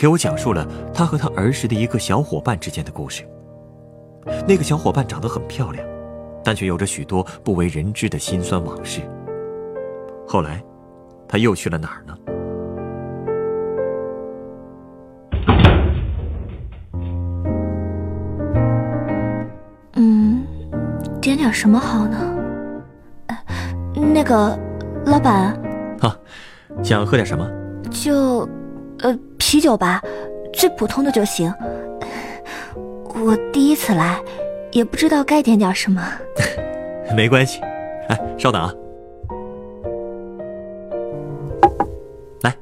给我讲述了他和他儿时的一个小伙伴之间的故事。那个小伙伴长得很漂亮，但却有着许多不为人知的辛酸往事。后来，他又去了哪儿呢？嗯，点点什么好呢？那个，老板。啊，想喝点什么？就。呃，啤酒吧，最普通的就行。我第一次来，也不知道该点点什么。没关系，哎，稍等啊。来，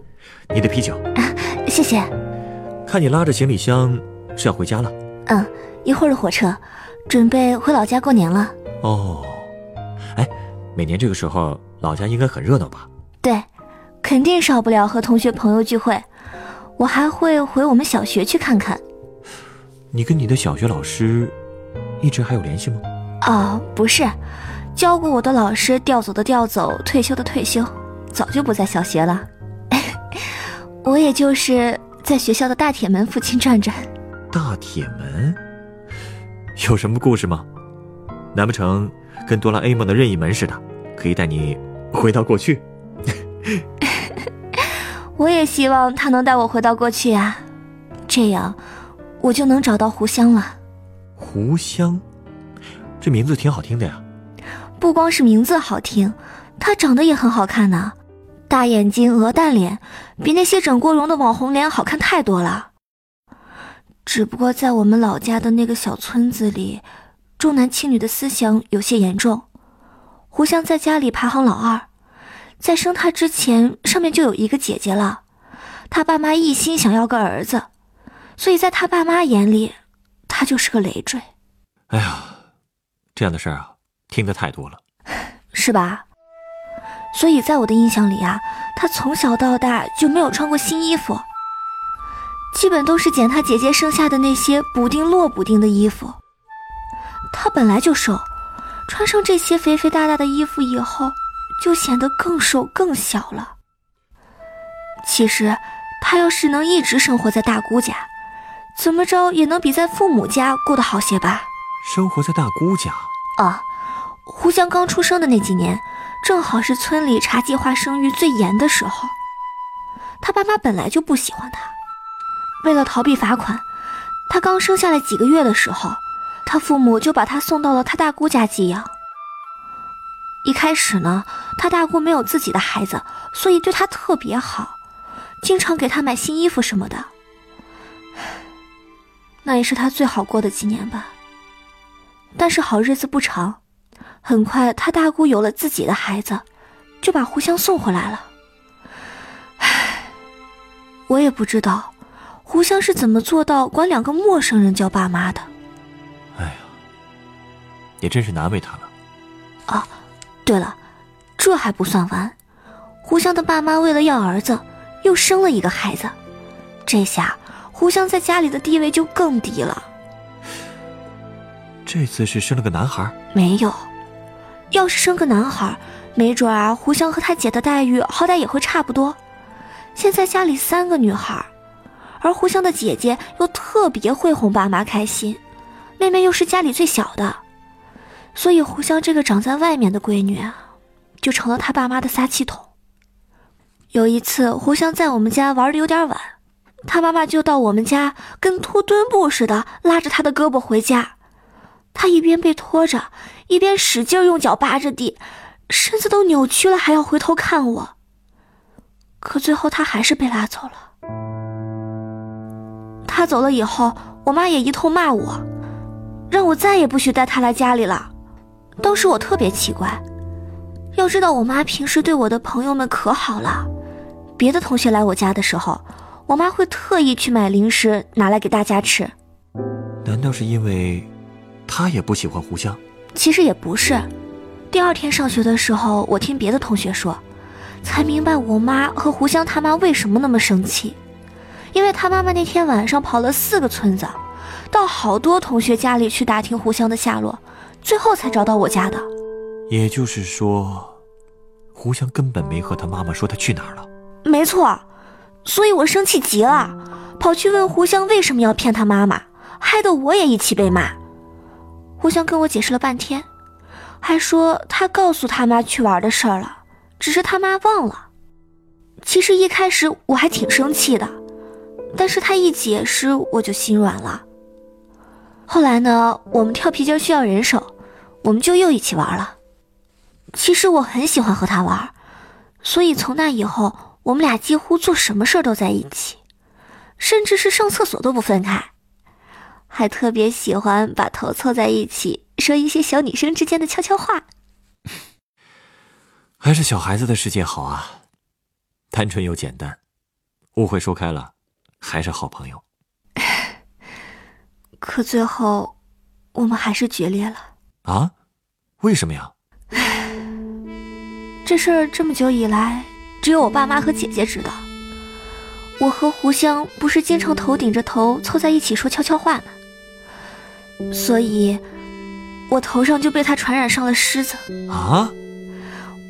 你的啤酒。啊 谢谢。看你拉着行李箱，是要回家了？嗯，一会儿的火车，准备回老家过年了。哦，哎，每年这个时候，老家应该很热闹吧？对，肯定少不了和同学朋友聚会。我还会回我们小学去看看。你跟你的小学老师一直还有联系吗？哦，不是，教过我的老师调走的调走，退休的退休，早就不在小学了。我也就是在学校的大铁门附近转转。大铁门有什么故事吗？难不成跟哆啦 A 梦的任意门似的，可以带你回到过去？我也希望他能带我回到过去啊，这样我就能找到胡香了。胡香，这名字挺好听的呀。不光是名字好听，她长得也很好看呢，大眼睛、鹅蛋脸，比那些整过容的网红脸好看太多了。只不过在我们老家的那个小村子里，重男轻女的思想有些严重，胡香在家里排行老二。在生他之前，上面就有一个姐姐了。他爸妈一心想要个儿子，所以在他爸妈眼里，他就是个累赘。哎呀，这样的事儿啊，听得太多了，是吧？所以在我的印象里啊，他从小到大就没有穿过新衣服，基本都是捡他姐姐剩下的那些补丁落补丁的衣服。他本来就瘦，穿上这些肥肥大大的衣服以后。就显得更瘦更小了。其实，他要是能一直生活在大姑家，怎么着也能比在父母家过得好些吧。生活在大姑家啊，胡香刚出生的那几年，正好是村里查计划生育最严的时候。他爸妈本来就不喜欢他，为了逃避罚款，他刚生下来几个月的时候，他父母就把他送到了他大姑家寄养。一开始呢，他大姑没有自己的孩子，所以对他特别好，经常给他买新衣服什么的。那也是他最好过的几年吧。但是好日子不长，很快他大姑有了自己的孩子，就把胡香送回来了。唉，我也不知道胡香是怎么做到管两个陌生人叫爸妈的。哎呀，也真是难为他了。啊。对了，这还不算完，胡香的爸妈为了要儿子，又生了一个孩子，这下胡香在家里的地位就更低了。这次是生了个男孩？没有，要是生个男孩，没准啊，胡香和他姐的待遇好歹也会差不多。现在家里三个女孩，而胡香的姐姐又特别会哄爸妈开心，妹妹又是家里最小的。所以，胡香这个长在外面的闺女啊，就成了他爸妈的撒气筒。有一次，胡香在我们家玩的有点晚，他妈妈就到我们家，跟拖墩布似的拉着他的胳膊回家。他一边被拖着，一边使劲用脚扒着地，身子都扭曲了，还要回头看我。可最后，他还是被拉走了。他走了以后，我妈也一通骂我，让我再也不许带他来家里了。当时我特别奇怪，要知道我妈平时对我的朋友们可好了，别的同学来我家的时候，我妈会特意去买零食拿来给大家吃。难道是因为她也不喜欢胡香？其实也不是。第二天上学的时候，我听别的同学说，才明白我妈和胡香他妈为什么那么生气。因为她妈妈那天晚上跑了四个村子，到好多同学家里去打听胡香的下落，最后才找到我家的。也就是说，胡香根本没和他妈妈说他去哪儿了。没错，所以我生气极了，跑去问胡香为什么要骗他妈妈，害得我也一起被骂。胡香跟我解释了半天，还说他告诉他妈去玩的事儿了，只是他妈忘了。其实一开始我还挺生气的。但是他一解释，我就心软了。后来呢，我们跳皮筋需要人手，我们就又一起玩了。其实我很喜欢和他玩，所以从那以后，我们俩几乎做什么事儿都在一起，甚至是上厕所都不分开，还特别喜欢把头凑在一起，说一些小女生之间的悄悄话。还是小孩子的世界好啊，单纯又简单，误会说开了。还是好朋友，可最后我们还是决裂了啊？为什么呀？这事儿这么久以来，只有我爸妈和姐姐知道。我和胡香不是经常头顶着头凑在一起说悄悄话吗？所以，我头上就被他传染上了虱子啊！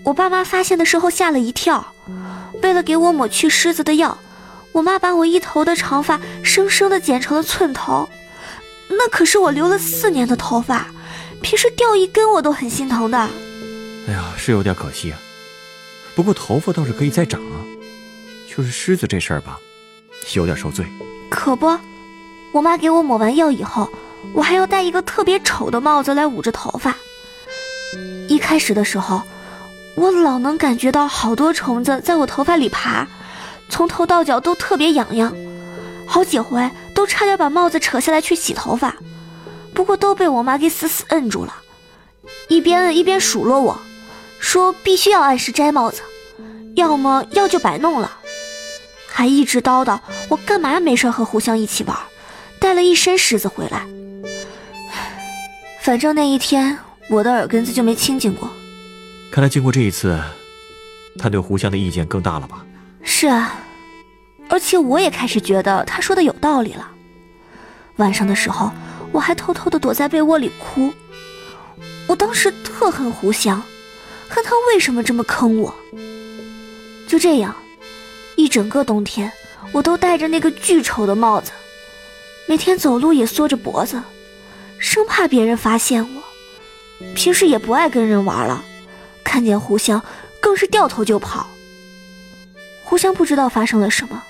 我爸妈发现的时候吓了一跳，为了给我抹去虱子的药。我妈把我一头的长发生生的剪成了寸头，那可是我留了四年的头发，平时掉一根我都很心疼的。哎呀，是有点可惜啊。不过头发倒是可以再长啊。就是虱子这事儿吧，有点受罪。可不，我妈给我抹完药以后，我还要戴一个特别丑的帽子来捂着头发。一开始的时候，我老能感觉到好多虫子在我头发里爬。从头到脚都特别痒痒，好几回都差点把帽子扯下来去洗头发，不过都被我妈给死死摁住了，一边摁一边数落我，说必须要按时摘帽子，要么药就白弄了，还一直叨叨我干嘛没事和胡香一起玩，带了一身虱子回来。反正那一天我的耳根子就没清净过。看来经过这一次，他对胡香的意见更大了吧？是啊，而且我也开始觉得他说的有道理了。晚上的时候，我还偷偷的躲在被窝里哭。我当时特恨胡香，恨他为什么这么坑我。就这样，一整个冬天，我都戴着那个巨丑的帽子，每天走路也缩着脖子，生怕别人发现我。平时也不爱跟人玩了，看见胡香更是掉头就跑。胡香不知道发生了什么，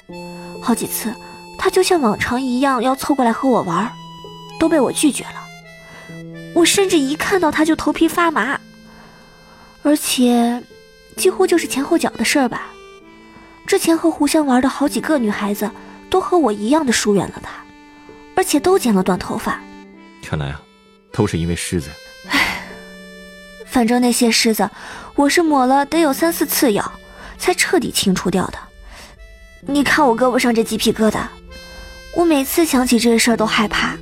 好几次，他就像往常一样要凑过来和我玩，都被我拒绝了。我甚至一看到他就头皮发麻，而且几乎就是前后脚的事儿吧。之前和胡香玩的好几个女孩子都和我一样的疏远了他，而且都剪了短头发。看来啊，都是因为狮子。唉，反正那些狮子，我是抹了得有三四次药。才彻底清除掉的。你看我胳膊上这鸡皮疙瘩，我每次想起这事儿都害怕。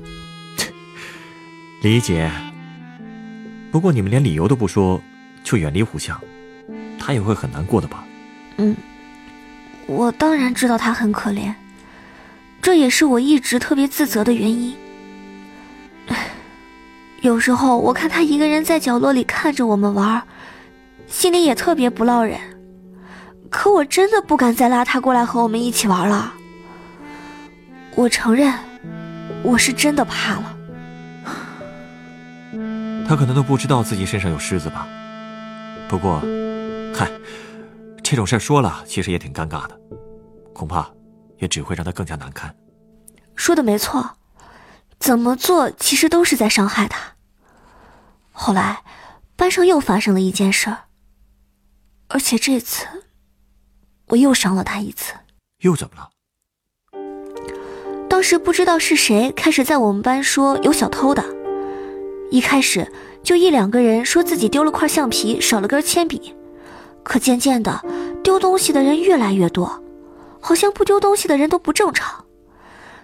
理解。不过你们连理由都不说，就远离胡香，他也会很难过的吧？嗯，我当然知道他很可怜，这也是我一直特别自责的原因。有时候我看他一个人在角落里看着我们玩，心里也特别不落忍。可我真的不敢再拉他过来和我们一起玩了。我承认，我是真的怕了。他可能都不知道自己身上有虱子吧。不过，嗨，这种事说了其实也挺尴尬的，恐怕也只会让他更加难堪。说的没错，怎么做其实都是在伤害他。后来，班上又发生了一件事儿，而且这次。我又伤了他一次，又怎么了？当时不知道是谁开始在我们班说有小偷的，一开始就一两个人说自己丢了块橡皮，少了根铅笔，可渐渐的，丢东西的人越来越多，好像不丢东西的人都不正常。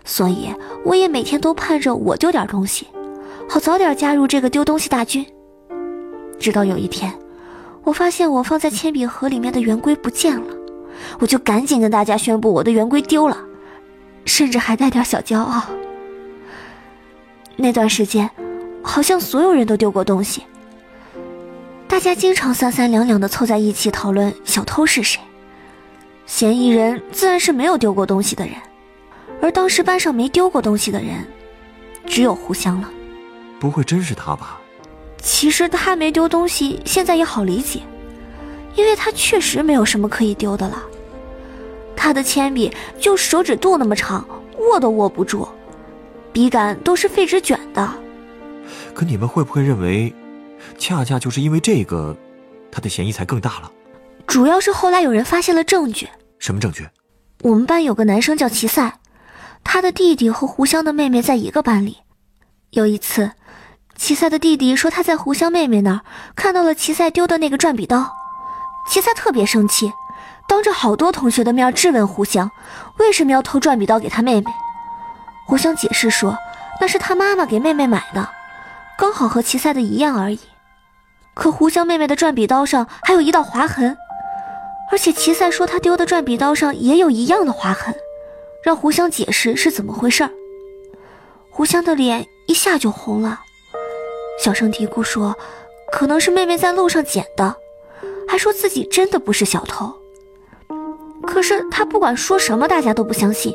所以我也每天都盼着我丢点东西，好早点加入这个丢东西大军。直到有一天，我发现我放在铅笔盒里面的圆规不见了，我就赶紧跟大家宣布我的圆规丢了，甚至还带点小骄傲。那段时间，好像所有人都丢过东西，大家经常三三两两的凑在一起讨论小偷是谁。嫌疑人自然是没有丢过东西的人，而当时班上没丢过东西的人，只有胡香了。不会真是他吧？其实他没丢东西，现在也好理解，因为他确实没有什么可以丢的了。他的铅笔就手指肚那么长，握都握不住，笔杆都是废纸卷的。可你们会不会认为，恰恰就是因为这个，他的嫌疑才更大了？主要是后来有人发现了证据。什么证据？我们班有个男生叫齐赛，他的弟弟和胡湘的妹妹在一个班里。有一次，齐赛的弟弟说他在胡湘妹妹那儿看到了齐赛丢的那个转笔刀，齐赛特别生气，当着好多同学的面质问胡湘为什么要偷转笔刀给他妹妹。胡湘解释说那是他妈妈给妹妹买的，刚好和齐赛的一样而已。可胡香妹妹的转笔刀上还有一道划痕。而且齐赛说他丢的转笔刀上也有一样的划痕，让胡香解释是怎么回事儿。胡香的脸一下就红了，小声嘀咕说：“可能是妹妹在路上捡的，还说自己真的不是小偷。”可是他不管说什么，大家都不相信。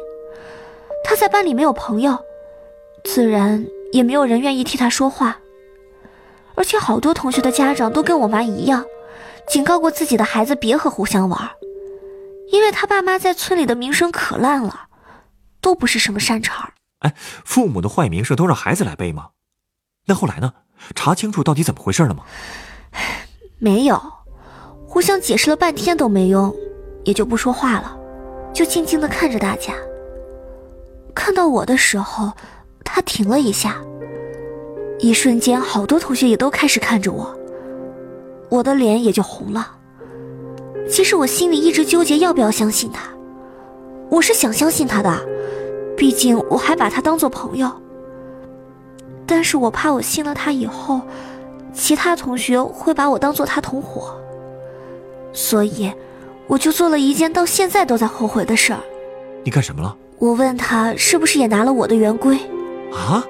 他在班里没有朋友，自然也没有人愿意替他说话。而且好多同学的家长都跟我妈一样。警告过自己的孩子别和胡香玩，因为他爸妈在村里的名声可烂了，都不是什么善茬哎，父母的坏名声都让孩子来背吗？那后来呢？查清楚到底怎么回事了吗？没有，胡香解释了半天都没用，也就不说话了，就静静的看着大家。看到我的时候，他停了一下，一瞬间，好多同学也都开始看着我。我的脸也就红了。其实我心里一直纠结要不要相信他，我是想相信他的，毕竟我还把他当做朋友。但是我怕我信了他以后，其他同学会把我当做他同伙，所以我就做了一件到现在都在后悔的事儿。你干什么了？我问他是不是也拿了我的圆规。啊？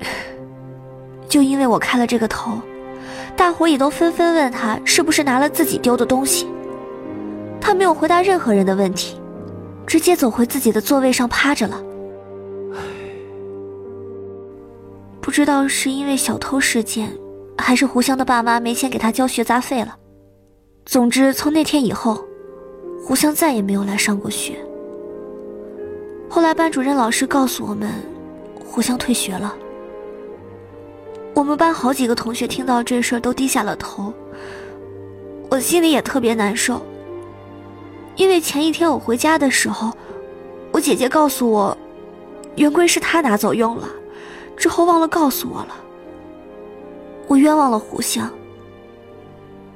就因为我开了这个头。大伙也都纷纷问他是不是拿了自己丢的东西，他没有回答任何人的问题，直接走回自己的座位上趴着了。不知道是因为小偷事件，还是胡香的爸妈没钱给他交学杂费了。总之，从那天以后，胡香再也没有来上过学。后来班主任老师告诉我们，胡香退学了。我们班好几个同学听到这事儿都低下了头，我心里也特别难受。因为前一天我回家的时候，我姐姐告诉我，圆规是她拿走用了，之后忘了告诉我了。我冤枉了胡香，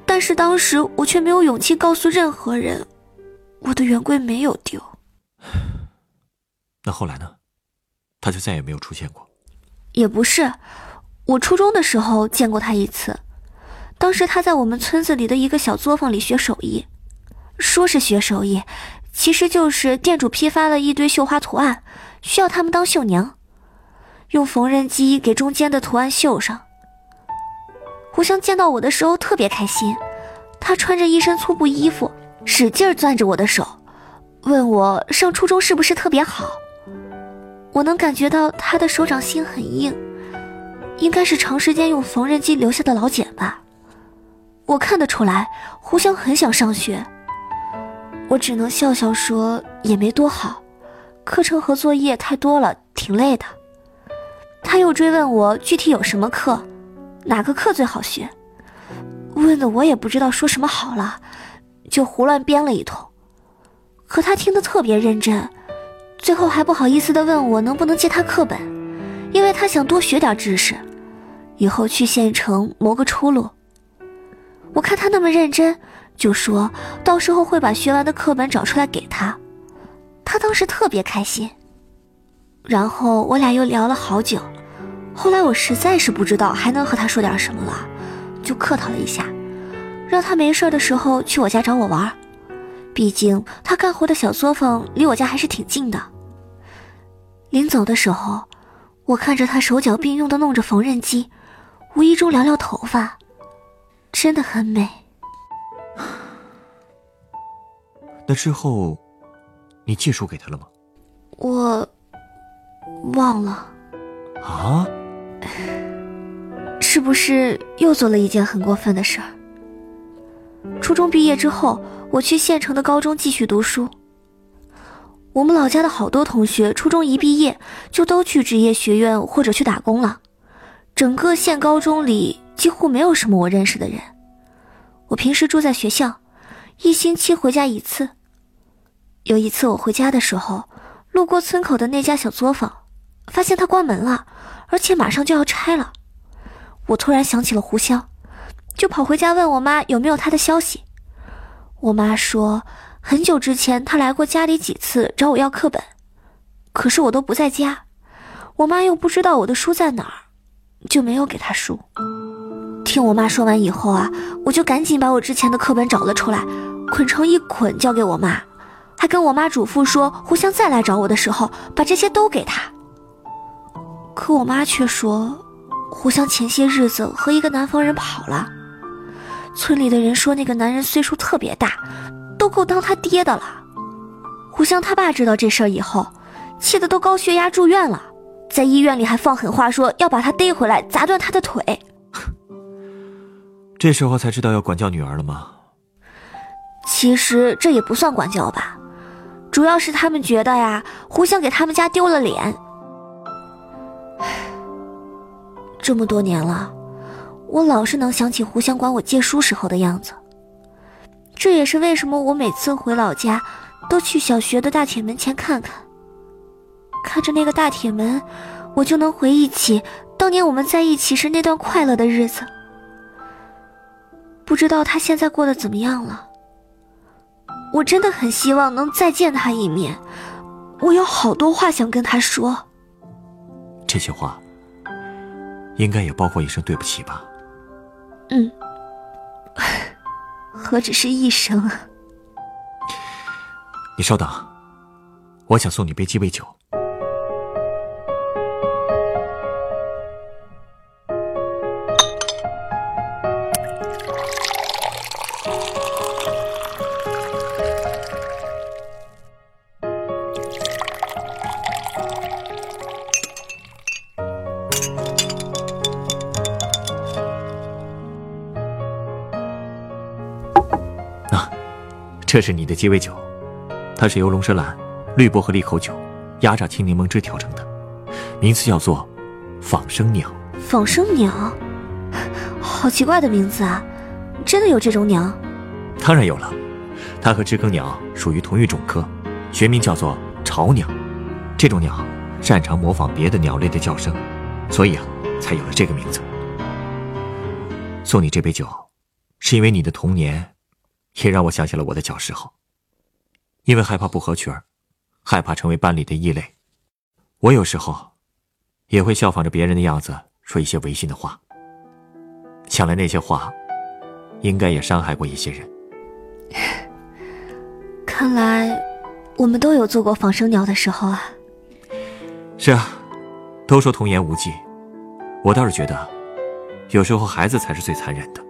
但是当时我却没有勇气告诉任何人，我的圆规没有丢。那后来呢？他就再也没有出现过？也不是。我初中的时候见过他一次，当时他在我们村子里的一个小作坊里学手艺，说是学手艺，其实就是店主批发了一堆绣花图案，需要他们当绣娘，用缝纫机给中间的图案绣上。胡香见到我的时候特别开心，他穿着一身粗布衣服，使劲攥着我的手，问我上初中是不是特别好。我能感觉到他的手掌心很硬。应该是长时间用缝纫机留下的老茧吧。我看得出来，胡香很想上学。我只能笑笑说也没多好，课程和作业太多了，挺累的。他又追问我具体有什么课，哪个课最好学，问的我也不知道说什么好了，就胡乱编了一通。可他听得特别认真，最后还不好意思的问我能不能借他课本，因为他想多学点知识。以后去县城谋个出路。我看他那么认真，就说到时候会把学完的课本找出来给他。他当时特别开心。然后我俩又聊了好久。后来我实在是不知道还能和他说点什么了，就客套了一下，让他没事的时候去我家找我玩。毕竟他干活的小作坊离我家还是挺近的。临走的时候，我看着他手脚并用的弄着缝纫机，无意中撩撩头发，真的很美。那之后，你借书给他了吗？我忘了。啊？是不是又做了一件很过分的事儿？初中毕业之后，我去县城的高中继续读书。我们老家的好多同学，初中一毕业就都去职业学院或者去打工了。整个县高中里几乎没有什么我认识的人。我平时住在学校，一星期回家一次。有一次我回家的时候，路过村口的那家小作坊，发现它关门了，而且马上就要拆了。我突然想起了胡香，就跑回家问我妈有没有他的消息。我妈说。很久之前，她来过家里几次找我要课本，可是我都不在家，我妈又不知道我的书在哪儿，就没有给她书。听我妈说完以后啊，我就赶紧把我之前的课本找了出来，捆成一捆交给我妈，还跟我妈嘱咐说，互相再来找我的时候，把这些都给她。可我妈却说，互相前些日子和一个南方人跑了，村里的人说那个男人岁数特别大。都够当他爹的了。胡香他爸知道这事儿以后，气得都高血压住院了，在医院里还放狠话说要把他逮回来砸断他的腿。这时候才知道要管教女儿了吗？其实这也不算管教吧，主要是他们觉得呀，胡香给他们家丢了脸。这么多年了，我老是能想起胡香管我借书时候的样子。这也是为什么我每次回老家，都去小学的大铁门前看看。看着那个大铁门，我就能回忆起当年我们在一起时那段快乐的日子。不知道他现在过得怎么样了？我真的很希望能再见他一面，我有好多话想跟他说。这些话，应该也包括一声对不起吧？嗯。何止是一生啊？你稍等，我想送你杯鸡尾酒。这是你的鸡尾酒，它是由龙舌兰、绿薄荷利口酒、压榨青柠檬汁调成的，名字叫做“仿生鸟”。仿生鸟，好奇怪的名字啊！真的有这种鸟？当然有了，它和知更鸟属于同一种科，学名叫做巢鸟。这种鸟擅长模仿别的鸟类的叫声，所以啊，才有了这个名字。送你这杯酒，是因为你的童年。也让我想起了我的小时候，因为害怕不合群儿，害怕成为班里的异类，我有时候也会效仿着别人的样子说一些违心的话。想来那些话，应该也伤害过一些人。看来我们都有做过仿生鸟的时候啊。是啊，都说童言无忌，我倒是觉得，有时候孩子才是最残忍的。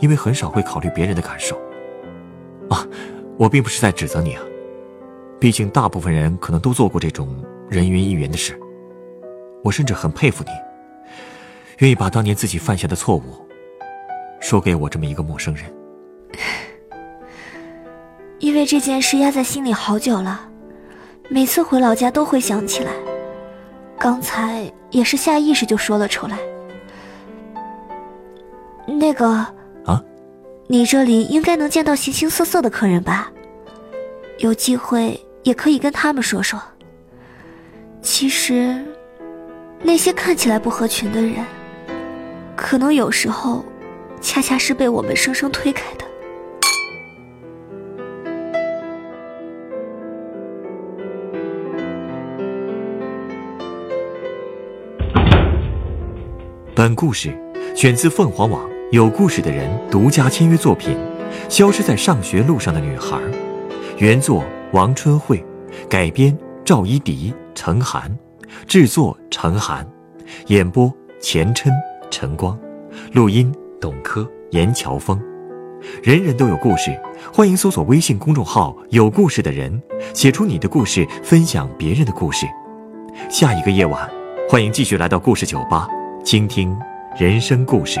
因为很少会考虑别人的感受，啊，我并不是在指责你啊，毕竟大部分人可能都做过这种人云亦云的事。我甚至很佩服你，愿意把当年自己犯下的错误，说给我这么一个陌生人。因为这件事压在心里好久了，每次回老家都会想起来，刚才也是下意识就说了出来。那个。你这里应该能见到形形色色的客人吧？有机会也可以跟他们说说。其实那些看起来不合群的人可能有时候恰恰是被我们生生推开的。本故事选自凤凰网。有故事的人独家签约作品《消失在上学路上的女孩》，原作王春慧，改编赵一迪、陈涵，制作陈涵，演播钱琛、陈光，录音董珂、严乔峰。人人都有故事，欢迎搜索微信公众号“有故事的人”，写出你的故事，分享别人的故事。下一个夜晚，欢迎继续来到故事酒吧，倾听人生故事。